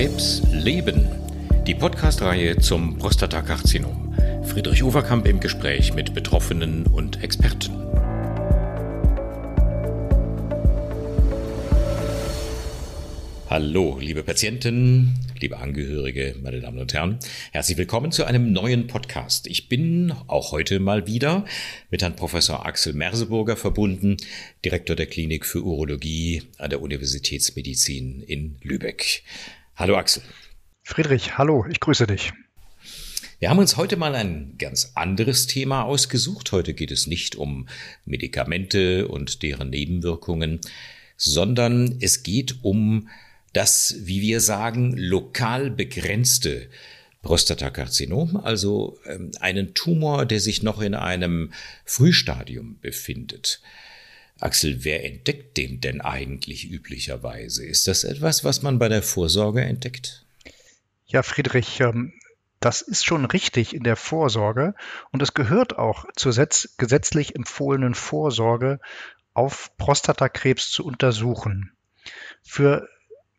Krebs leben. Die Podcast-Reihe zum Prostatakarzinom. Friedrich Overkamp im Gespräch mit Betroffenen und Experten. Hallo, liebe Patienten, liebe Angehörige, meine Damen und Herren. Herzlich willkommen zu einem neuen Podcast. Ich bin auch heute mal wieder mit Herrn Professor Axel Merseburger verbunden, Direktor der Klinik für Urologie an der Universitätsmedizin in Lübeck. Hallo Axel. Friedrich, hallo, ich grüße dich. Wir haben uns heute mal ein ganz anderes Thema ausgesucht. Heute geht es nicht um Medikamente und deren Nebenwirkungen, sondern es geht um das, wie wir sagen, lokal begrenzte Prostatakarzinom, also ähm, einen Tumor, der sich noch in einem Frühstadium befindet. Axel, wer entdeckt den denn eigentlich üblicherweise? Ist das etwas, was man bei der Vorsorge entdeckt? Ja, Friedrich, ähm, das ist schon richtig in der Vorsorge und es gehört auch zur gesetzlich empfohlenen Vorsorge, auf Prostatakrebs zu untersuchen. Für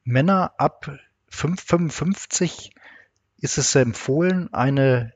Männer ab 55 ist es empfohlen, eine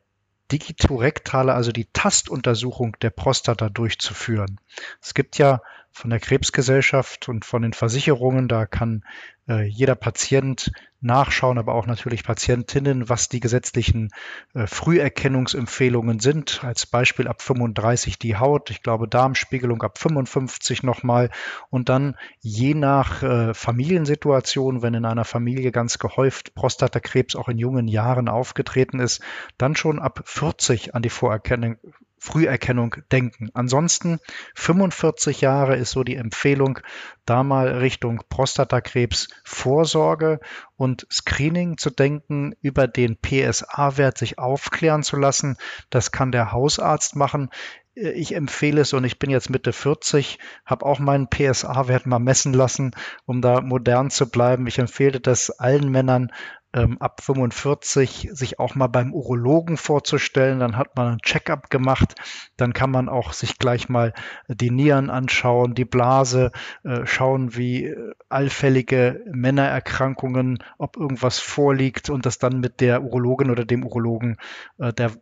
digitorektale, also die Tastuntersuchung der Prostata durchzuführen. Es gibt ja von der Krebsgesellschaft und von den Versicherungen. Da kann äh, jeder Patient nachschauen, aber auch natürlich Patientinnen, was die gesetzlichen äh, Früherkennungsempfehlungen sind. Als Beispiel ab 35 die Haut, ich glaube Darmspiegelung ab 55 nochmal und dann je nach äh, Familiensituation, wenn in einer Familie ganz gehäuft Prostatakrebs auch in jungen Jahren aufgetreten ist, dann schon ab 40 an die Vorerkennung Früherkennung denken. Ansonsten 45 Jahre ist so die Empfehlung, da mal Richtung Prostatakrebs Vorsorge und Screening zu denken, über den PSA-Wert sich aufklären zu lassen. Das kann der Hausarzt machen. Ich empfehle es und ich bin jetzt Mitte 40, habe auch meinen PSA-Wert mal messen lassen, um da modern zu bleiben. Ich empfehle das allen Männern ähm, ab 45 sich auch mal beim Urologen vorzustellen. Dann hat man ein Checkup gemacht. Dann kann man auch sich gleich mal die Nieren anschauen, die Blase, äh, schauen, wie äh, allfällige Männererkrankungen, ob irgendwas vorliegt und das dann mit der Urologin oder dem Urologen äh, der,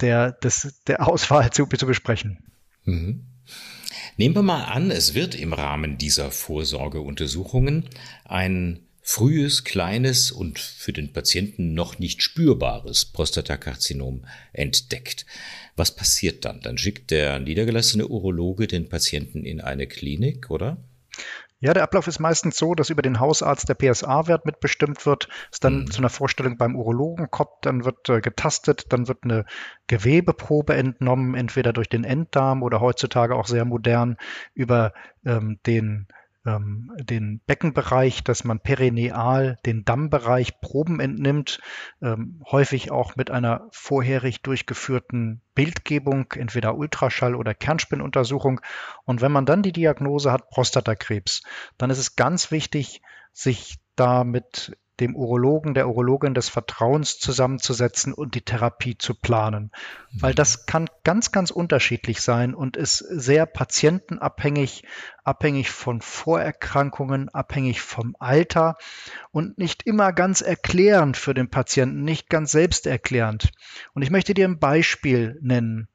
der, des, der Auswahl zu, zu besprechen. Mhm. Nehmen wir mal an, es wird im Rahmen dieser Vorsorgeuntersuchungen ein frühes, kleines und für den Patienten noch nicht spürbares Prostatakarzinom entdeckt. Was passiert dann? Dann schickt der niedergelassene Urologe den Patienten in eine Klinik, oder? Ja, der Ablauf ist meistens so, dass über den Hausarzt der PSA-Wert mitbestimmt wird, es dann mhm. zu einer Vorstellung beim Urologen kommt, dann wird äh, getastet, dann wird eine Gewebeprobe entnommen, entweder durch den Enddarm oder heutzutage auch sehr modern über ähm, den ähm, den Beckenbereich, dass man perineal den Dammbereich Proben entnimmt, ähm, häufig auch mit einer vorherig durchgeführten Bildgebung, entweder Ultraschall oder Kernspinnuntersuchung. Und wenn man dann die Diagnose hat, Prostatakrebs, dann ist es ganz wichtig, sich da mit dem Urologen, der Urologin des Vertrauens zusammenzusetzen und die Therapie zu planen. Weil das kann ganz, ganz unterschiedlich sein und ist sehr patientenabhängig, abhängig von Vorerkrankungen, abhängig vom Alter und nicht immer ganz erklärend für den Patienten, nicht ganz selbsterklärend. Und ich möchte dir ein Beispiel nennen.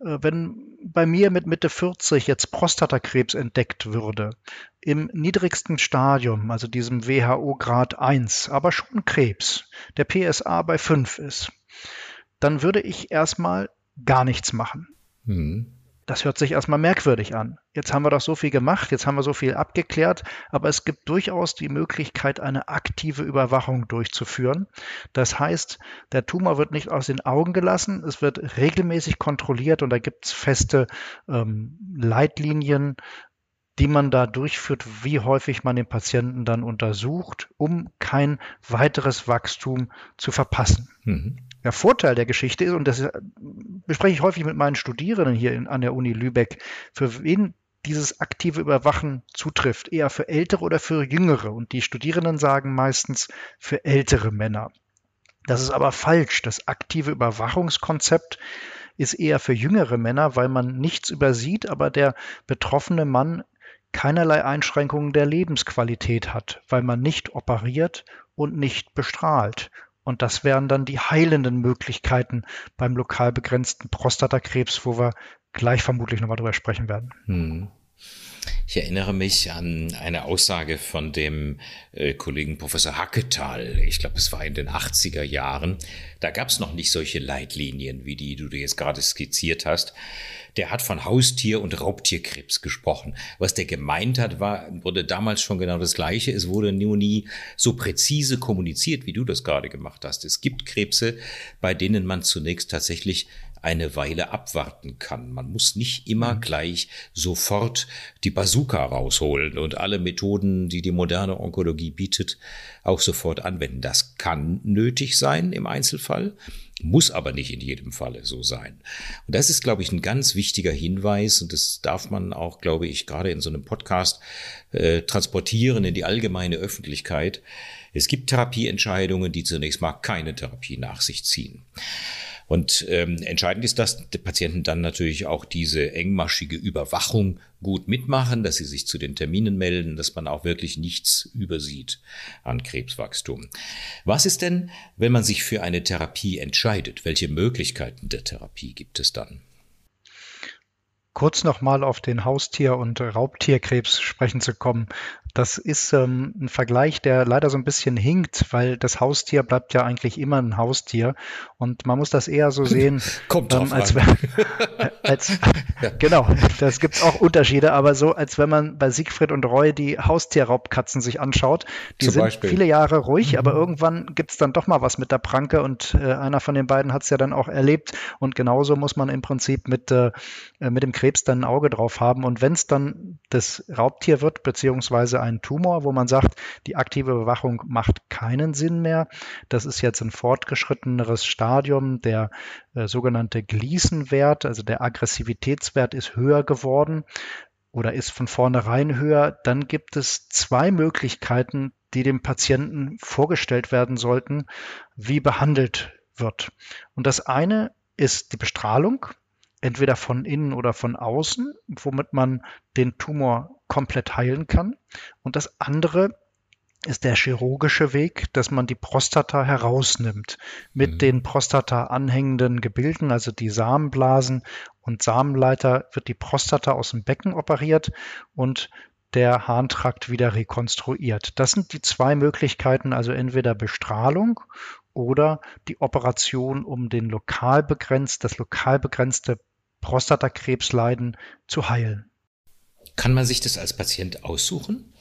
Äh, wenn bei mir mit Mitte 40 jetzt Prostatakrebs entdeckt würde, im niedrigsten Stadium, also diesem WHO Grad 1, aber schon Krebs, der PSA bei 5 ist, dann würde ich erstmal gar nichts machen. Mhm. Das hört sich erstmal merkwürdig an. Jetzt haben wir doch so viel gemacht, jetzt haben wir so viel abgeklärt, aber es gibt durchaus die Möglichkeit, eine aktive Überwachung durchzuführen. Das heißt, der Tumor wird nicht aus den Augen gelassen, es wird regelmäßig kontrolliert und da gibt es feste ähm, Leitlinien, die man da durchführt, wie häufig man den Patienten dann untersucht, um kein weiteres Wachstum zu verpassen. Mhm. Der Vorteil der Geschichte ist, und das bespreche ich häufig mit meinen Studierenden hier in, an der Uni Lübeck, für wen dieses aktive Überwachen zutrifft, eher für ältere oder für jüngere. Und die Studierenden sagen meistens für ältere Männer. Das ist aber falsch. Das aktive Überwachungskonzept ist eher für jüngere Männer, weil man nichts übersieht, aber der betroffene Mann keinerlei Einschränkungen der Lebensqualität hat, weil man nicht operiert und nicht bestrahlt. Und das wären dann die heilenden Möglichkeiten beim lokal begrenzten Prostatakrebs, wo wir gleich vermutlich nochmal drüber sprechen werden. Hm. Ich erinnere mich an eine Aussage von dem äh, Kollegen Professor Hacketal. Ich glaube, es war in den 80er Jahren. Da gab es noch nicht solche Leitlinien, wie die du dir jetzt gerade skizziert hast. Der hat von Haustier- und Raubtierkrebs gesprochen. Was der gemeint hat, war, wurde damals schon genau das Gleiche. Es wurde nur nie so präzise kommuniziert, wie du das gerade gemacht hast. Es gibt Krebse, bei denen man zunächst tatsächlich eine Weile abwarten kann. Man muss nicht immer mhm. gleich sofort die Bazooka rausholen und alle Methoden, die die moderne Onkologie bietet, auch sofort anwenden. Das kann nötig sein im Einzelfall, muss aber nicht in jedem Falle so sein. Und das ist, glaube ich, ein ganz wichtiger Hinweis und das darf man auch, glaube ich, gerade in so einem Podcast äh, transportieren in die allgemeine Öffentlichkeit. Es gibt Therapieentscheidungen, die zunächst mal keine Therapie nach sich ziehen. Und ähm, entscheidend ist, dass die Patienten dann natürlich auch diese engmaschige Überwachung gut mitmachen, dass sie sich zu den Terminen melden, dass man auch wirklich nichts übersieht an Krebswachstum. Was ist denn, wenn man sich für eine Therapie entscheidet? Welche Möglichkeiten der Therapie gibt es dann? Kurz nochmal auf den Haustier- und Raubtierkrebs sprechen zu kommen. Das ist ähm, ein Vergleich, der leider so ein bisschen hinkt, weil das Haustier bleibt ja eigentlich immer ein Haustier. Und man muss das eher so sehen, Kommt ähm, als, wenn, als ja. genau, das gibt's auch Unterschiede, aber so, als wenn man bei Siegfried und Roy die Haustierraubkatzen sich anschaut. Die Zum sind Beispiel. viele Jahre ruhig, mhm. aber irgendwann gibt's dann doch mal was mit der Pranke und äh, einer von den beiden hat's ja dann auch erlebt. Und genauso muss man im Prinzip mit, äh, mit dem Krebs dann ein Auge drauf haben. Und wenn es dann das Raubtier wird, beziehungsweise einen Tumor, wo man sagt, die aktive Bewachung macht keinen Sinn mehr. Das ist jetzt ein fortgeschritteneres Stadium. Der äh, sogenannte Gleason-Wert, also der Aggressivitätswert ist höher geworden oder ist von vornherein höher. Dann gibt es zwei Möglichkeiten, die dem Patienten vorgestellt werden sollten, wie behandelt wird. Und das eine ist die Bestrahlung entweder von innen oder von außen, womit man den Tumor komplett heilen kann. Und das andere ist der chirurgische Weg, dass man die Prostata herausnimmt mit mhm. den Prostata anhängenden Gebilden, also die Samenblasen und Samenleiter wird die Prostata aus dem Becken operiert und der Harntrakt wieder rekonstruiert. Das sind die zwei Möglichkeiten, also entweder Bestrahlung oder die Operation, um den lokal begrenzt, das lokal begrenzte Prostatakrebsleiden zu heilen. Kann man sich das als Patient aussuchen?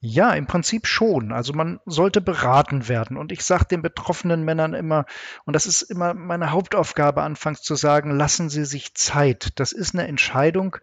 Ja, im Prinzip schon. Also man sollte beraten werden. Und ich sage den betroffenen Männern immer, und das ist immer meine Hauptaufgabe anfangs zu sagen, lassen Sie sich Zeit. Das ist eine Entscheidung,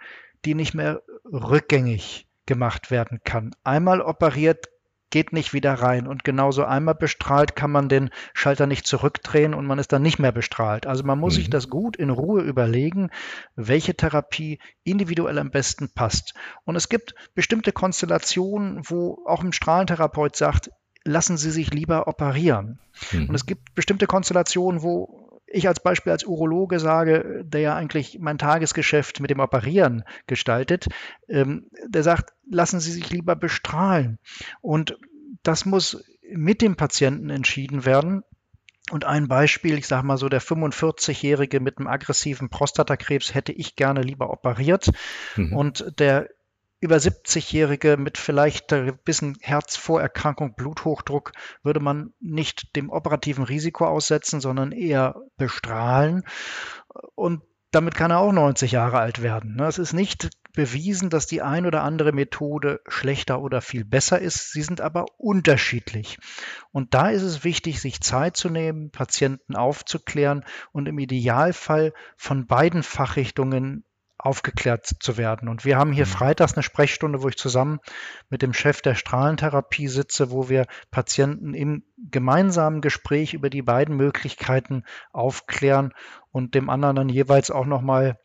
die nicht mehr rückgängig gemacht werden kann. Einmal operiert geht nicht wieder rein. Und genauso einmal bestrahlt kann man den Schalter nicht zurückdrehen und man ist dann nicht mehr bestrahlt. Also man muss mhm. sich das gut in Ruhe überlegen, welche Therapie individuell am besten passt. Und es gibt bestimmte Konstellationen, wo auch ein Strahlentherapeut sagt, lassen Sie sich lieber operieren. Mhm. Und es gibt bestimmte Konstellationen, wo ich als Beispiel als Urologe sage, der ja eigentlich mein Tagesgeschäft mit dem Operieren gestaltet, ähm, der sagt, lassen Sie sich lieber bestrahlen. Und das muss mit dem Patienten entschieden werden. Und ein Beispiel, ich sage mal so, der 45-Jährige mit einem aggressiven Prostatakrebs hätte ich gerne lieber operiert. Mhm. Und der über 70-Jährige mit vielleicht ein bisschen Herzvorerkrankung, Bluthochdruck würde man nicht dem operativen Risiko aussetzen, sondern eher bestrahlen. Und damit kann er auch 90 Jahre alt werden. Ne? Es ist nicht bewiesen, dass die ein oder andere Methode schlechter oder viel besser ist. Sie sind aber unterschiedlich. Und da ist es wichtig, sich Zeit zu nehmen, Patienten aufzuklären und im Idealfall von beiden Fachrichtungen aufgeklärt zu werden. Und wir haben hier mhm. freitags eine Sprechstunde, wo ich zusammen mit dem Chef der Strahlentherapie sitze, wo wir Patienten im gemeinsamen Gespräch über die beiden Möglichkeiten aufklären und dem anderen dann jeweils auch nochmal,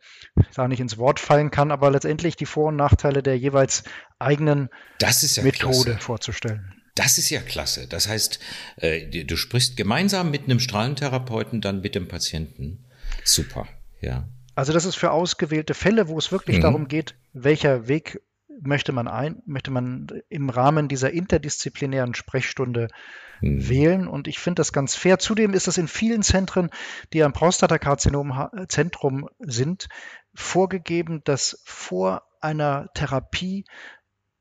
da nicht ins Wort fallen kann, aber letztendlich die Vor- und Nachteile der jeweils eigenen ja Methode klasse. vorzustellen. Das ist ja klasse. Das heißt, äh, du sprichst gemeinsam mit einem Strahlentherapeuten dann mit dem Patienten. Super, ja. Also das ist für ausgewählte Fälle, wo es wirklich mhm. darum geht, welcher Weg möchte man ein, möchte man im Rahmen dieser interdisziplinären Sprechstunde hm. wählen. Und ich finde das ganz fair. Zudem ist es in vielen Zentren, die am Prostatakarzinom-Zentrum sind, vorgegeben, dass vor einer Therapie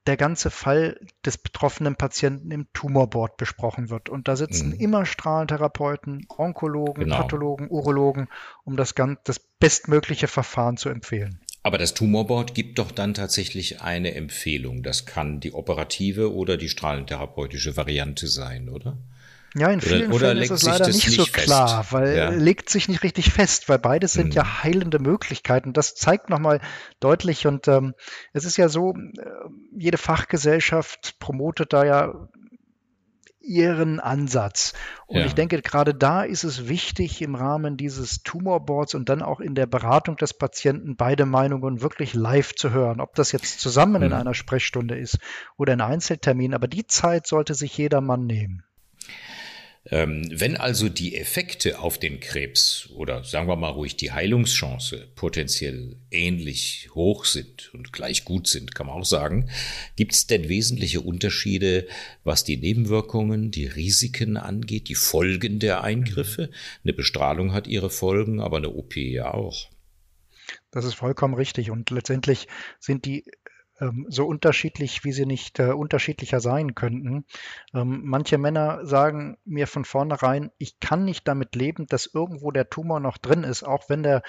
der ganze Fall des betroffenen Patienten im Tumorboard besprochen wird. Und da sitzen mhm. immer Strahlentherapeuten, Onkologen, genau. Pathologen, Urologen, um das, ganz, das bestmögliche Verfahren zu empfehlen. Aber das Tumorboard gibt doch dann tatsächlich eine Empfehlung. Das kann die operative oder die strahlentherapeutische Variante sein, oder? Ja, in vielen oder, Fällen ist es leider nicht, so fest. klar, weil ja. legt sich nicht richtig fest, weil beides sind hm. ja heilende Möglichkeiten. Das zeigt nochmal deutlich und ähm, es ist ja so, äh, jede Fachgesellschaft promotet da ja ihren Ansatz. Und ja. ich denke, gerade da ist es wichtig, im Rahmen dieses Tumorboards und dann auch in der Beratung des Patienten beide Meinungen wirklich live zu hören. Ob das jetzt zusammen mhm. in einer Sprechstunde ist oder in Einzeltermin. Aber die Zeit sollte sich jeder Mann nehmen. Ähm, wenn also die Effekte auf den Krebs oder sagen wir mal ruhig die Heilungschance potenziell ähnlich hoch sind und gleich gut sind, kann man auch sagen, gibt es denn wesentliche Unterschiede, was die Nebenwirkungen, die Risiken angeht, die Folgen der Eingriffe? Eine Bestrahlung hat ihre Folgen, aber eine OP ja auch. Das ist vollkommen richtig. Und letztendlich sind die so unterschiedlich, wie sie nicht äh, unterschiedlicher sein könnten. Ähm, manche Männer sagen mir von vornherein, ich kann nicht damit leben, dass irgendwo der Tumor noch drin ist, auch wenn der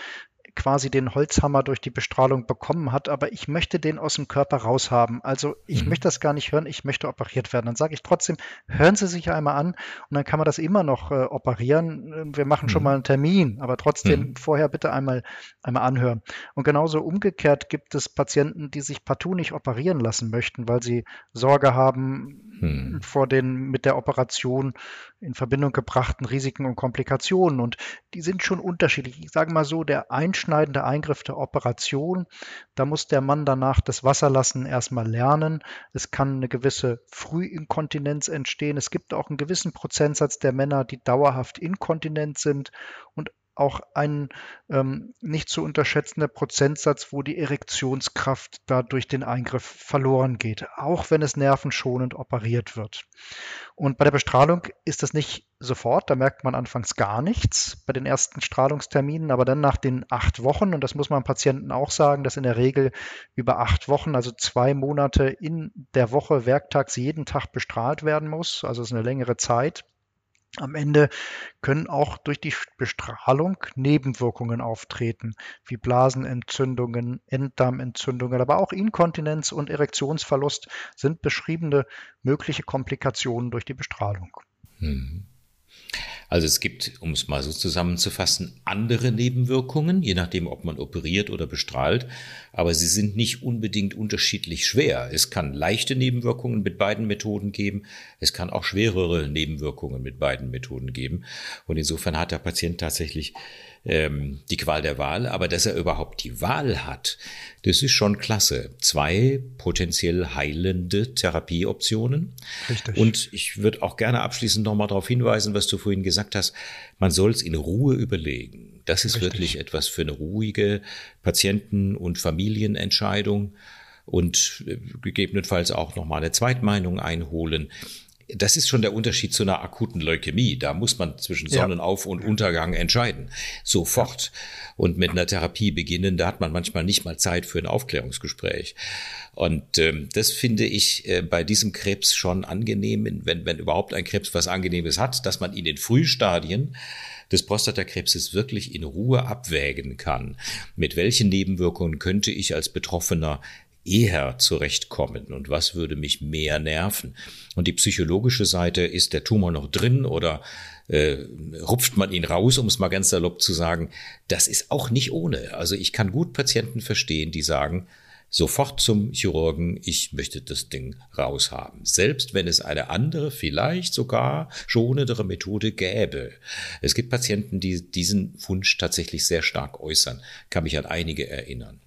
quasi den Holzhammer durch die Bestrahlung bekommen hat, aber ich möchte den aus dem Körper raushaben. Also ich mhm. möchte das gar nicht hören, ich möchte operiert werden. Dann sage ich trotzdem, hören Sie sich einmal an und dann kann man das immer noch äh, operieren. Wir machen mhm. schon mal einen Termin, aber trotzdem mhm. vorher bitte einmal, einmal anhören. Und genauso umgekehrt gibt es Patienten, die sich partout nicht operieren lassen möchten, weil sie Sorge haben mhm. vor den mit der Operation in Verbindung gebrachten Risiken und Komplikationen. Und die sind schon unterschiedlich. Ich sage mal so, der einschneidende Eingriff der Operation, da muss der Mann danach das Wasserlassen erstmal lernen. Es kann eine gewisse Frühinkontinenz entstehen. Es gibt auch einen gewissen Prozentsatz der Männer, die dauerhaft inkontinent sind. Und auch ein ähm, nicht zu unterschätzender Prozentsatz, wo die Erektionskraft da durch den Eingriff verloren geht, auch wenn es nervenschonend operiert wird. Und bei der Bestrahlung ist das nicht sofort, da merkt man anfangs gar nichts bei den ersten Strahlungsterminen, aber dann nach den acht Wochen, und das muss man Patienten auch sagen, dass in der Regel über acht Wochen, also zwei Monate in der Woche werktags jeden Tag bestrahlt werden muss, also ist eine längere Zeit, am Ende können auch durch die Bestrahlung Nebenwirkungen auftreten, wie Blasenentzündungen, Enddarmentzündungen, aber auch Inkontinenz und Erektionsverlust sind beschriebene mögliche Komplikationen durch die Bestrahlung. Mhm. Also es gibt, um es mal so zusammenzufassen, andere Nebenwirkungen, je nachdem, ob man operiert oder bestrahlt, aber sie sind nicht unbedingt unterschiedlich schwer. Es kann leichte Nebenwirkungen mit beiden Methoden geben, es kann auch schwerere Nebenwirkungen mit beiden Methoden geben. Und insofern hat der Patient tatsächlich ähm, die Qual der Wahl, aber dass er überhaupt die Wahl hat, das ist schon klasse. Zwei potenziell heilende Therapieoptionen. Richtig. Und ich würde auch gerne abschließend nochmal darauf hinweisen, was du vorhin gesagt hast, man soll es in Ruhe überlegen. Das ist Richtig. wirklich etwas für eine ruhige Patienten- und Familienentscheidung und äh, gegebenenfalls auch nochmal eine Zweitmeinung einholen das ist schon der Unterschied zu einer akuten Leukämie. Da muss man zwischen Sonnenauf- und Untergang entscheiden. Sofort. Und mit einer Therapie beginnen, da hat man manchmal nicht mal Zeit für ein Aufklärungsgespräch. Und ähm, das finde ich äh, bei diesem Krebs schon angenehm, wenn, wenn überhaupt ein Krebs was Angenehmes hat, dass man in den Frühstadien des Prostatakrebses wirklich in Ruhe abwägen kann. Mit welchen Nebenwirkungen könnte ich als Betroffener eher zurechtkommen und was würde mich mehr nerven. Und die psychologische Seite, ist der Tumor noch drin oder äh, rupft man ihn raus, um es mal ganz salopp zu sagen, das ist auch nicht ohne. Also ich kann gut Patienten verstehen, die sagen, sofort zum Chirurgen, ich möchte das Ding raushaben. Selbst wenn es eine andere, vielleicht sogar schonendere Methode gäbe. Es gibt Patienten, die diesen Wunsch tatsächlich sehr stark äußern. Kann mich an einige erinnern.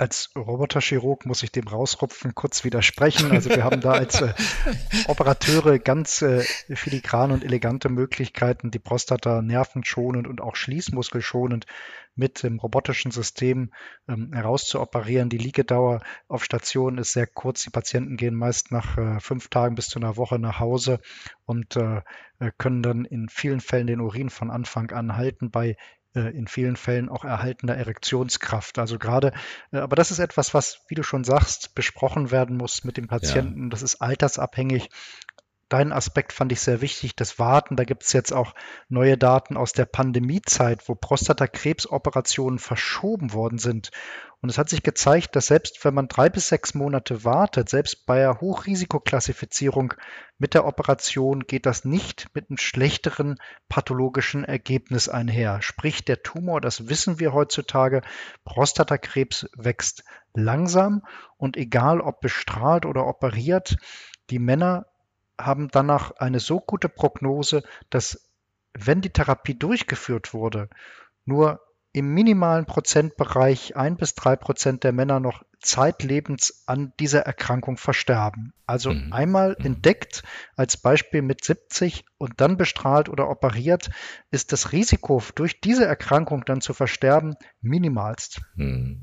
Als Roboterchirurg muss ich dem rausrupfen, kurz widersprechen. Also wir haben da als äh, Operateure ganz äh, filigrane und elegante Möglichkeiten, die Prostata nervenschonend und auch schließmuskelschonend mit dem robotischen System ähm, herauszuoperieren. Die Liegedauer auf Station ist sehr kurz. Die Patienten gehen meist nach äh, fünf Tagen bis zu einer Woche nach Hause und äh, äh können dann in vielen Fällen den Urin von Anfang an halten. Bei in vielen Fällen auch erhaltener Erektionskraft. Also gerade, äh, aber das ist etwas, was, wie du schon sagst, besprochen werden muss mit dem Patienten. Ja. Das ist altersabhängig. Deinen Aspekt fand ich sehr wichtig, das Warten. Da gibt es jetzt auch neue Daten aus der Pandemiezeit, wo Prostatakrebsoperationen verschoben worden sind. Und es hat sich gezeigt, dass selbst wenn man drei bis sechs Monate wartet, selbst bei der Hochrisikoklassifizierung mit der Operation geht das nicht mit einem schlechteren pathologischen Ergebnis einher. Sprich, der Tumor, das wissen wir heutzutage, Prostatakrebs wächst langsam und egal ob bestrahlt oder operiert, die Männer haben danach eine so gute Prognose, dass wenn die Therapie durchgeführt wurde, nur im minimalen Prozentbereich ein bis drei Prozent der Männer noch zeitlebens an dieser Erkrankung versterben. Also mhm. einmal mhm. entdeckt als Beispiel mit 70 und dann bestrahlt oder operiert, ist das Risiko durch diese Erkrankung dann zu versterben minimalst. Mhm.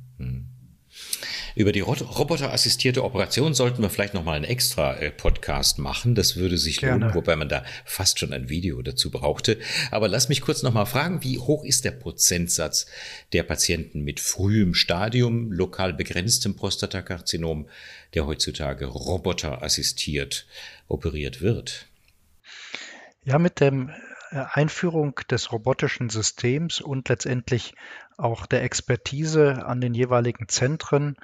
Über die roboterassistierte Operation sollten wir vielleicht nochmal einen extra äh, Podcast machen. Das würde sich Gerne. lohnen, wobei man da fast schon ein Video dazu brauchte. Aber lass mich kurz nochmal fragen, wie hoch ist der Prozentsatz der Patienten mit frühem Stadium, lokal begrenztem Prostatakarzinom, der heutzutage roboterassistiert operiert wird? Ja, mit dem Einführung des robotischen Systems und letztendlich auch der Expertise an den jeweiligen Zentren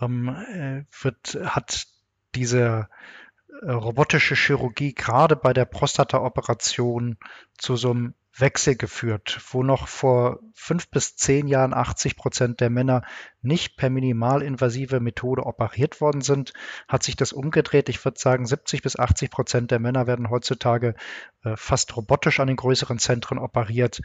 ähm, äh, wird, hat diese äh, robotische Chirurgie gerade bei der Prostata-Operation zu so einem Wechsel geführt, wo noch vor fünf bis zehn Jahren 80 Prozent der Männer nicht per minimalinvasive Methode operiert worden sind, hat sich das umgedreht. Ich würde sagen, 70 bis 80 Prozent der Männer werden heutzutage äh, fast robotisch an den größeren Zentren operiert.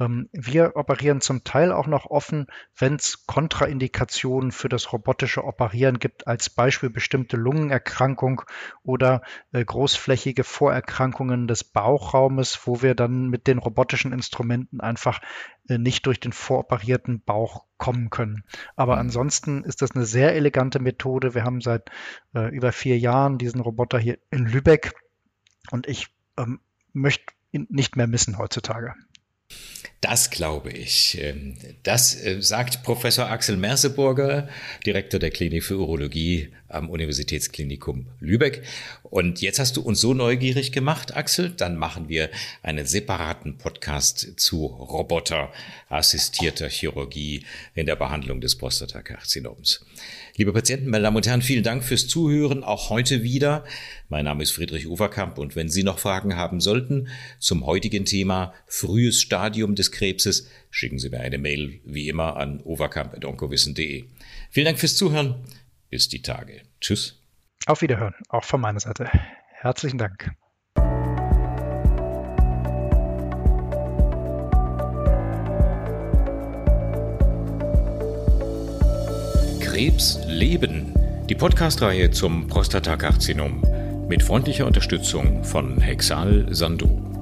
Ähm, wir operieren zum Teil auch noch offen, wenn es Kontraindikationen für das robotische Operieren gibt, als Beispiel bestimmte Lungenerkrankung oder äh, großflächige Vorerkrankungen des Bauchraumes, wo wir dann mit den robotischen Instrumenten einfach äh, nicht durch den voroperierten Bauch kommen können. Aber mhm. ansonsten ist das eine sehr elegante Methode. Wir haben seit äh, über vier Jahren diesen Roboter hier in Lübeck und ich ähm, möchte ihn nicht mehr missen heutzutage. Das glaube ich. Ähm, das äh, sagt Professor Axel Merseburger, Direktor der Klinik für Urologie am Universitätsklinikum Lübeck. Und jetzt hast du uns so neugierig gemacht, Axel. Dann machen wir einen separaten Podcast zu roboterassistierter Chirurgie in der Behandlung des Prostatakarzinoms. Liebe Patienten, meine Damen und Herren, vielen Dank fürs Zuhören, auch heute wieder. Mein Name ist Friedrich Uferkamp und wenn Sie noch Fragen haben sollten zum heutigen Thema frühes Stadium des Krebses, schicken Sie mir eine Mail wie immer an overkamp.onkowissen.de. Vielen Dank fürs Zuhören. Bis die Tage. Tschüss. Auf Wiederhören, auch von meiner Seite. Herzlichen Dank. Krebs leben. Die Podcast-Reihe zum Prostatakarzinom mit freundlicher Unterstützung von Hexal Sandu.